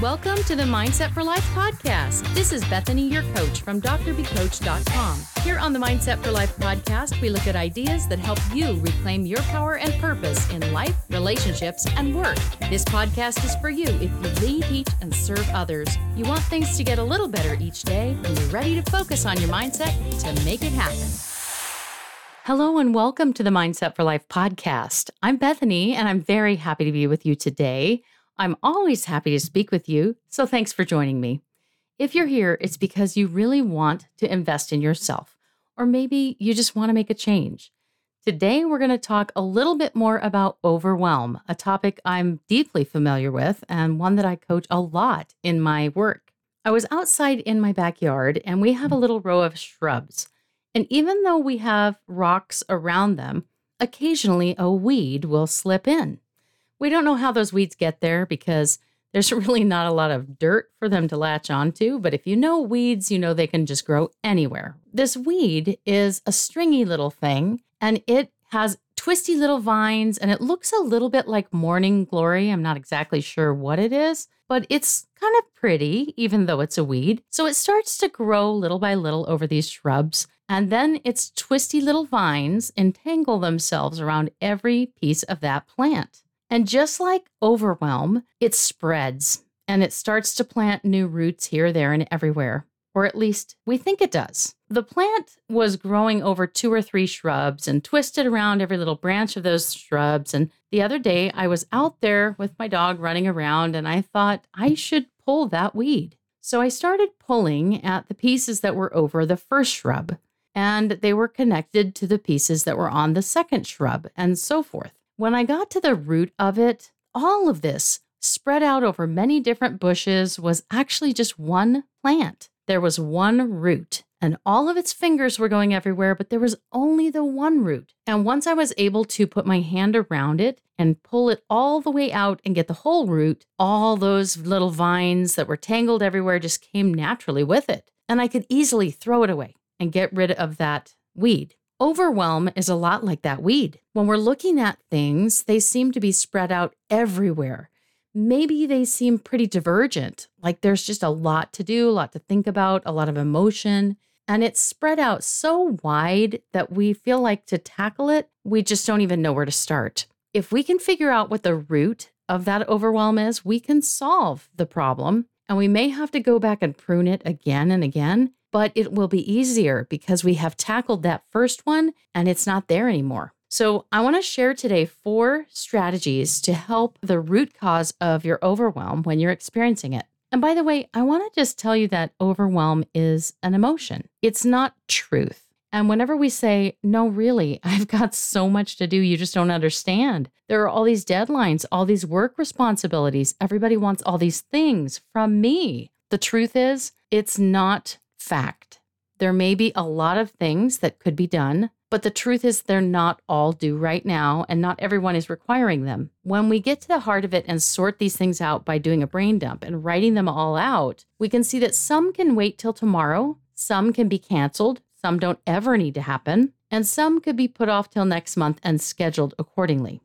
Welcome to the Mindset for Life podcast. This is Bethany, your coach from drbecoach.com. Here on the Mindset for Life podcast, we look at ideas that help you reclaim your power and purpose in life, relationships, and work. This podcast is for you if you lead, teach, and serve others. You want things to get a little better each day, and you're ready to focus on your mindset to make it happen. Hello, and welcome to the Mindset for Life podcast. I'm Bethany, and I'm very happy to be with you today. I'm always happy to speak with you, so thanks for joining me. If you're here, it's because you really want to invest in yourself, or maybe you just want to make a change. Today, we're going to talk a little bit more about overwhelm, a topic I'm deeply familiar with and one that I coach a lot in my work. I was outside in my backyard, and we have a little row of shrubs. And even though we have rocks around them, occasionally a weed will slip in. We don't know how those weeds get there because there's really not a lot of dirt for them to latch onto. But if you know weeds, you know they can just grow anywhere. This weed is a stringy little thing and it has twisty little vines and it looks a little bit like morning glory. I'm not exactly sure what it is, but it's kind of pretty, even though it's a weed. So it starts to grow little by little over these shrubs. And then its twisty little vines entangle themselves around every piece of that plant. And just like overwhelm, it spreads and it starts to plant new roots here, there, and everywhere. Or at least we think it does. The plant was growing over two or three shrubs and twisted around every little branch of those shrubs. And the other day, I was out there with my dog running around and I thought I should pull that weed. So I started pulling at the pieces that were over the first shrub, and they were connected to the pieces that were on the second shrub, and so forth. When I got to the root of it, all of this spread out over many different bushes was actually just one plant. There was one root, and all of its fingers were going everywhere, but there was only the one root. And once I was able to put my hand around it and pull it all the way out and get the whole root, all those little vines that were tangled everywhere just came naturally with it. And I could easily throw it away and get rid of that weed. Overwhelm is a lot like that weed. When we're looking at things, they seem to be spread out everywhere. Maybe they seem pretty divergent, like there's just a lot to do, a lot to think about, a lot of emotion. And it's spread out so wide that we feel like to tackle it, we just don't even know where to start. If we can figure out what the root of that overwhelm is, we can solve the problem. And we may have to go back and prune it again and again but it will be easier because we have tackled that first one and it's not there anymore. So, I want to share today four strategies to help the root cause of your overwhelm when you're experiencing it. And by the way, I want to just tell you that overwhelm is an emotion, it's not truth. And whenever we say, no, really, I've got so much to do, you just don't understand. There are all these deadlines, all these work responsibilities. Everybody wants all these things from me. The truth is, it's not fact. There may be a lot of things that could be done, but the truth is they're not all due right now, and not everyone is requiring them. When we get to the heart of it and sort these things out by doing a brain dump and writing them all out, we can see that some can wait till tomorrow, some can be canceled, some don't ever need to happen, and some could be put off till next month and scheduled accordingly.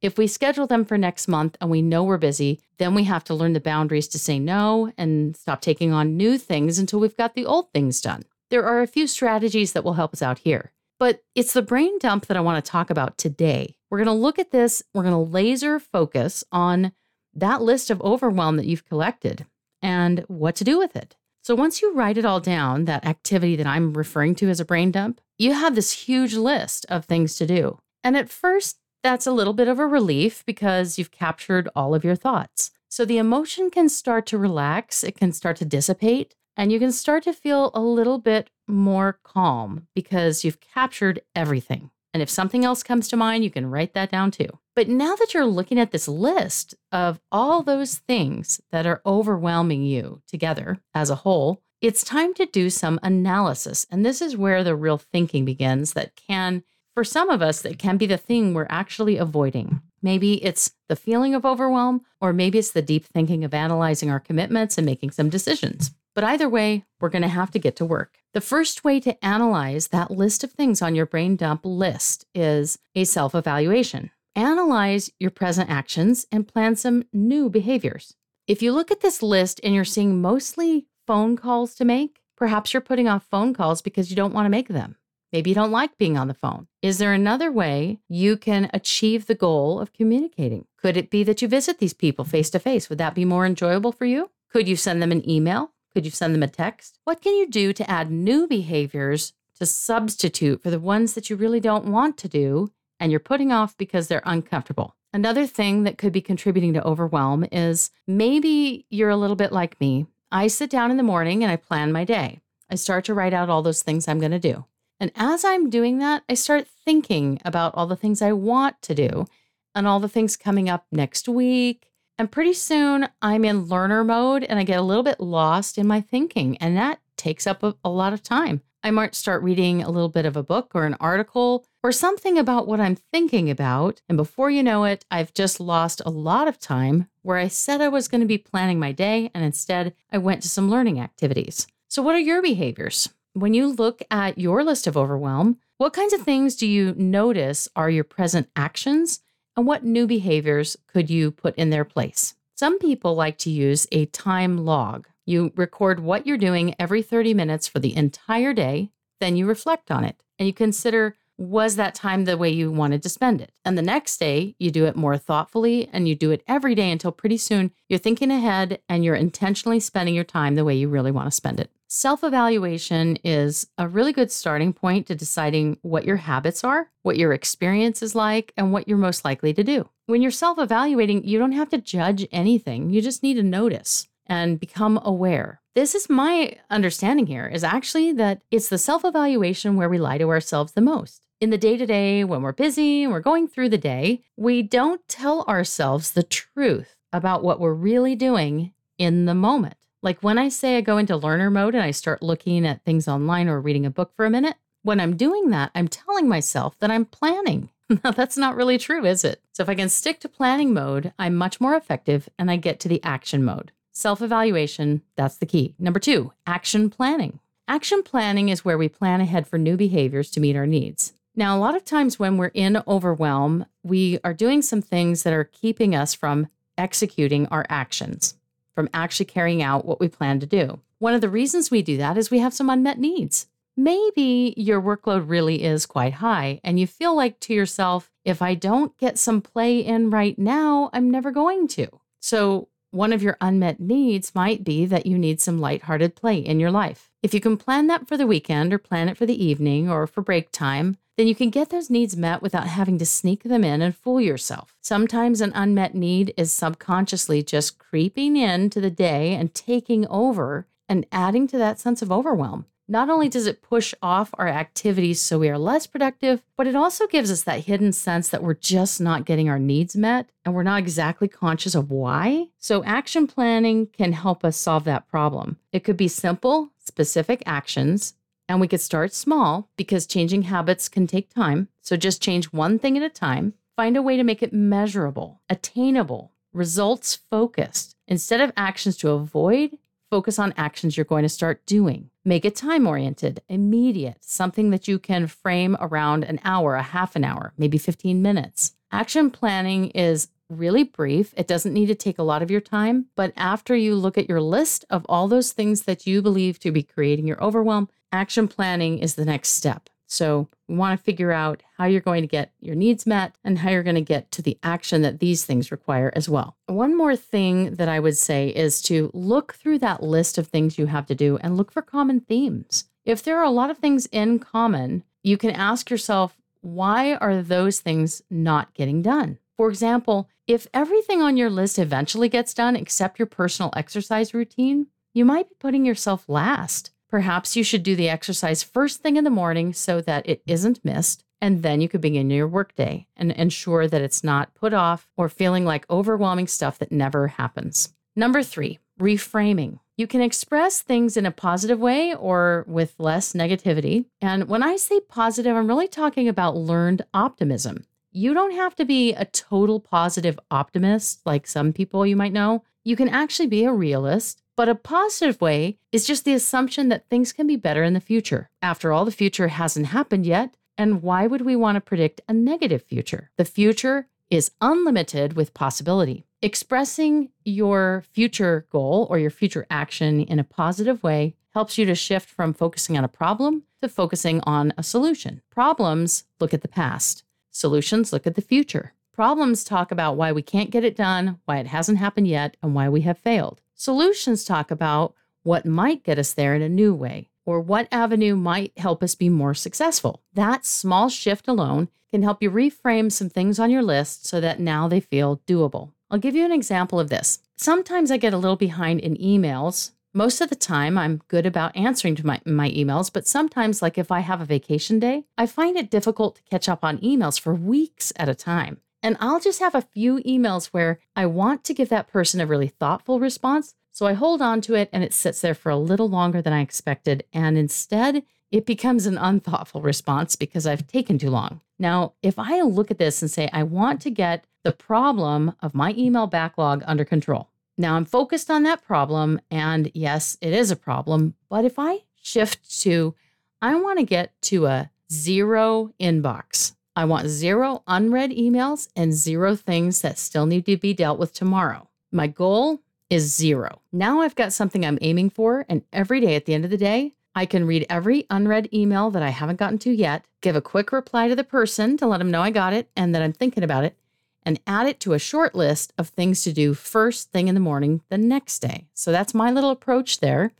If we schedule them for next month and we know we're busy, then we have to learn the boundaries to say no and stop taking on new things until we've got the old things done. There are a few strategies that will help us out here. But it's the brain dump that I want to talk about today. We're going to look at this, we're going to laser focus on that list of overwhelm that you've collected and what to do with it. So once you write it all down, that activity that I'm referring to as a brain dump, you have this huge list of things to do. And at first, that's a little bit of a relief because you've captured all of your thoughts. So the emotion can start to relax, it can start to dissipate, and you can start to feel a little bit more calm because you've captured everything. And if something else comes to mind, you can write that down too. But now that you're looking at this list of all those things that are overwhelming you together as a whole, it's time to do some analysis. And this is where the real thinking begins that can for some of us, it can be the thing we're actually avoiding. Maybe it's the feeling of overwhelm, or maybe it's the deep thinking of analyzing our commitments and making some decisions. But either way, we're going to have to get to work. The first way to analyze that list of things on your brain dump list is a self evaluation. Analyze your present actions and plan some new behaviors. If you look at this list and you're seeing mostly phone calls to make, perhaps you're putting off phone calls because you don't want to make them. Maybe you don't like being on the phone. Is there another way you can achieve the goal of communicating? Could it be that you visit these people face to face? Would that be more enjoyable for you? Could you send them an email? Could you send them a text? What can you do to add new behaviors to substitute for the ones that you really don't want to do and you're putting off because they're uncomfortable? Another thing that could be contributing to overwhelm is maybe you're a little bit like me. I sit down in the morning and I plan my day. I start to write out all those things I'm going to do. And as I'm doing that, I start thinking about all the things I want to do and all the things coming up next week. And pretty soon I'm in learner mode and I get a little bit lost in my thinking. And that takes up a, a lot of time. I might start reading a little bit of a book or an article or something about what I'm thinking about. And before you know it, I've just lost a lot of time where I said I was going to be planning my day. And instead, I went to some learning activities. So, what are your behaviors? When you look at your list of overwhelm, what kinds of things do you notice are your present actions? And what new behaviors could you put in their place? Some people like to use a time log. You record what you're doing every 30 minutes for the entire day, then you reflect on it and you consider was that time the way you wanted to spend it? And the next day, you do it more thoughtfully and you do it every day until pretty soon you're thinking ahead and you're intentionally spending your time the way you really want to spend it. Self evaluation is a really good starting point to deciding what your habits are, what your experience is like, and what you're most likely to do. When you're self evaluating, you don't have to judge anything, you just need to notice and become aware. This is my understanding here is actually that it's the self evaluation where we lie to ourselves the most in the day to day, when we're busy and we're going through the day, we don't tell ourselves the truth about what we're really doing in the moment. Like when I say I go into learner mode and I start looking at things online or reading a book for a minute, when I'm doing that, I'm telling myself that I'm planning. Now, that's not really true, is it? So, if I can stick to planning mode, I'm much more effective and I get to the action mode. Self evaluation, that's the key. Number two, action planning. Action planning is where we plan ahead for new behaviors to meet our needs. Now, a lot of times when we're in overwhelm, we are doing some things that are keeping us from executing our actions, from actually carrying out what we plan to do. One of the reasons we do that is we have some unmet needs. Maybe your workload really is quite high, and you feel like to yourself, if I don't get some play in right now, I'm never going to. So, one of your unmet needs might be that you need some lighthearted play in your life. If you can plan that for the weekend or plan it for the evening or for break time, then you can get those needs met without having to sneak them in and fool yourself. Sometimes an unmet need is subconsciously just creeping into the day and taking over and adding to that sense of overwhelm. Not only does it push off our activities so we are less productive, but it also gives us that hidden sense that we're just not getting our needs met and we're not exactly conscious of why. So, action planning can help us solve that problem. It could be simple, specific actions and we could start small because changing habits can take time. So just change one thing at a time. Find a way to make it measurable, attainable, results focused. Instead of actions to avoid, focus on actions you're going to start doing. Make it time oriented, immediate, something that you can frame around an hour, a half an hour, maybe 15 minutes. Action planning is really brief. It doesn't need to take a lot of your time. But after you look at your list of all those things that you believe to be creating your overwhelm, action planning is the next step. So we want to figure out how you're going to get your needs met and how you're going to get to the action that these things require as well. One more thing that I would say is to look through that list of things you have to do and look for common themes. If there are a lot of things in common, you can ask yourself, why are those things not getting done? For example, if everything on your list eventually gets done except your personal exercise routine, you might be putting yourself last. Perhaps you should do the exercise first thing in the morning so that it isn't missed. And then you could begin your workday and ensure that it's not put off or feeling like overwhelming stuff that never happens. Number three, reframing. You can express things in a positive way or with less negativity. And when I say positive, I'm really talking about learned optimism. You don't have to be a total positive optimist like some people you might know. You can actually be a realist but a positive way is just the assumption that things can be better in the future. After all, the future hasn't happened yet. And why would we want to predict a negative future? The future is unlimited with possibility. Expressing your future goal or your future action in a positive way helps you to shift from focusing on a problem to focusing on a solution. Problems look at the past, solutions look at the future. Problems talk about why we can't get it done, why it hasn't happened yet, and why we have failed. Solutions talk about what might get us there in a new way or what avenue might help us be more successful. That small shift alone can help you reframe some things on your list so that now they feel doable. I'll give you an example of this. Sometimes I get a little behind in emails most of the time, I'm good about answering to my, my emails, but sometimes, like if I have a vacation day, I find it difficult to catch up on emails for weeks at a time. And I'll just have a few emails where I want to give that person a really thoughtful response. So I hold on to it and it sits there for a little longer than I expected. And instead, it becomes an unthoughtful response because I've taken too long. Now, if I look at this and say, I want to get the problem of my email backlog under control, now I'm focused on that problem. And yes, it is a problem. But if I shift to, I want to get to a zero inbox, I want zero unread emails and zero things that still need to be dealt with tomorrow. My goal is zero. Now I've got something I'm aiming for. And every day at the end of the day, I can read every unread email that I haven't gotten to yet, give a quick reply to the person to let them know I got it and that I'm thinking about it, and add it to a short list of things to do first thing in the morning the next day. So that's my little approach there.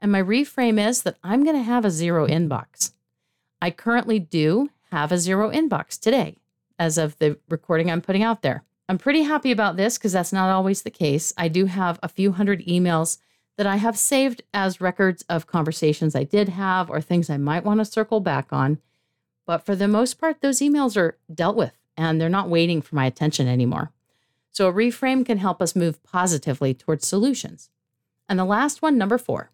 And my reframe is that I'm going to have a zero inbox. I currently do have a zero inbox today as of the recording I'm putting out there. I'm pretty happy about this because that's not always the case. I do have a few hundred emails that I have saved as records of conversations I did have or things I might want to circle back on. But for the most part, those emails are dealt with and they're not waiting for my attention anymore. So a reframe can help us move positively towards solutions. And the last one, number four,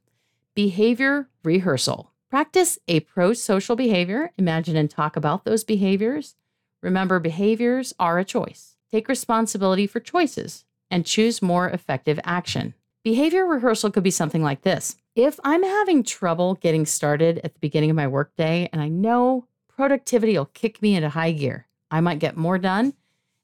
behavior rehearsal. Practice a pro social behavior. Imagine and talk about those behaviors. Remember, behaviors are a choice. Take responsibility for choices and choose more effective action. Behavior rehearsal could be something like this. If I'm having trouble getting started at the beginning of my workday and I know productivity will kick me into high gear, I might get more done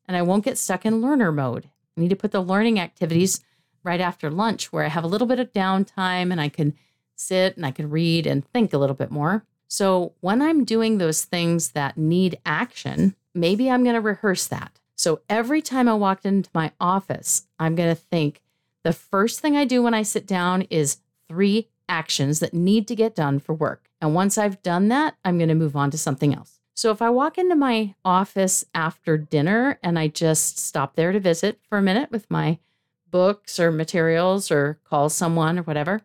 and I won't get stuck in learner mode. I need to put the learning activities right after lunch where I have a little bit of downtime and I can sit and I can read and think a little bit more. So when I'm doing those things that need action, maybe I'm going to rehearse that. So every time I walk into my office, I'm going to think the first thing I do when I sit down is three actions that need to get done for work. And once I've done that, I'm going to move on to something else. So if I walk into my office after dinner and I just stop there to visit for a minute with my books or materials or call someone or whatever,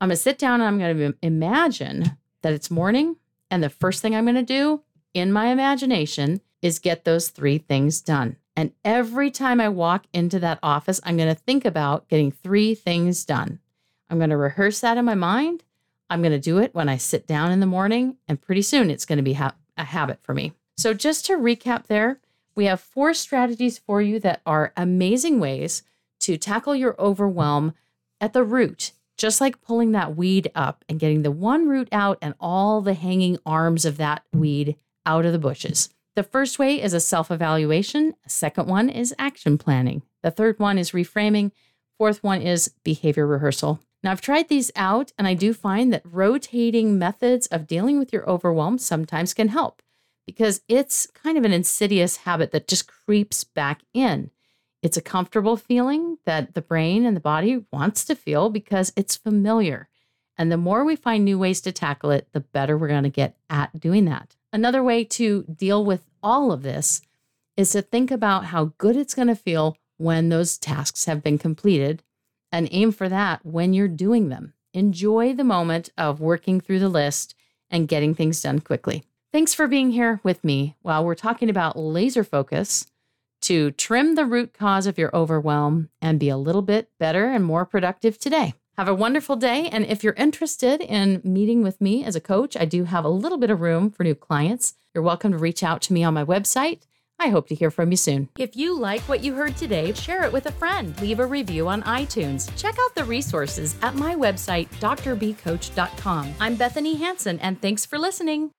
I'm going to sit down and I'm going to imagine that it's morning. And the first thing I'm going to do in my imagination is get those three things done. And every time I walk into that office, I'm going to think about getting three things done. I'm going to rehearse that in my mind. I'm going to do it when I sit down in the morning. And pretty soon it's going to be ha- a habit for me. So, just to recap there, we have four strategies for you that are amazing ways to tackle your overwhelm at the root, just like pulling that weed up and getting the one root out and all the hanging arms of that weed out of the bushes. The first way is a self evaluation. Second one is action planning. The third one is reframing. Fourth one is behavior rehearsal. Now, I've tried these out, and I do find that rotating methods of dealing with your overwhelm sometimes can help because it's kind of an insidious habit that just creeps back in. It's a comfortable feeling that the brain and the body wants to feel because it's familiar. And the more we find new ways to tackle it, the better we're going to get at doing that. Another way to deal with all of this is to think about how good it's going to feel when those tasks have been completed and aim for that when you're doing them. Enjoy the moment of working through the list and getting things done quickly. Thanks for being here with me while we're talking about laser focus to trim the root cause of your overwhelm and be a little bit better and more productive today. Have a wonderful day. And if you're interested in meeting with me as a coach, I do have a little bit of room for new clients. You're welcome to reach out to me on my website I hope to hear from you soon. If you like what you heard today, share it with a friend. Leave a review on iTunes. Check out the resources at my website, drbcoach.com. I'm Bethany Hanson, and thanks for listening.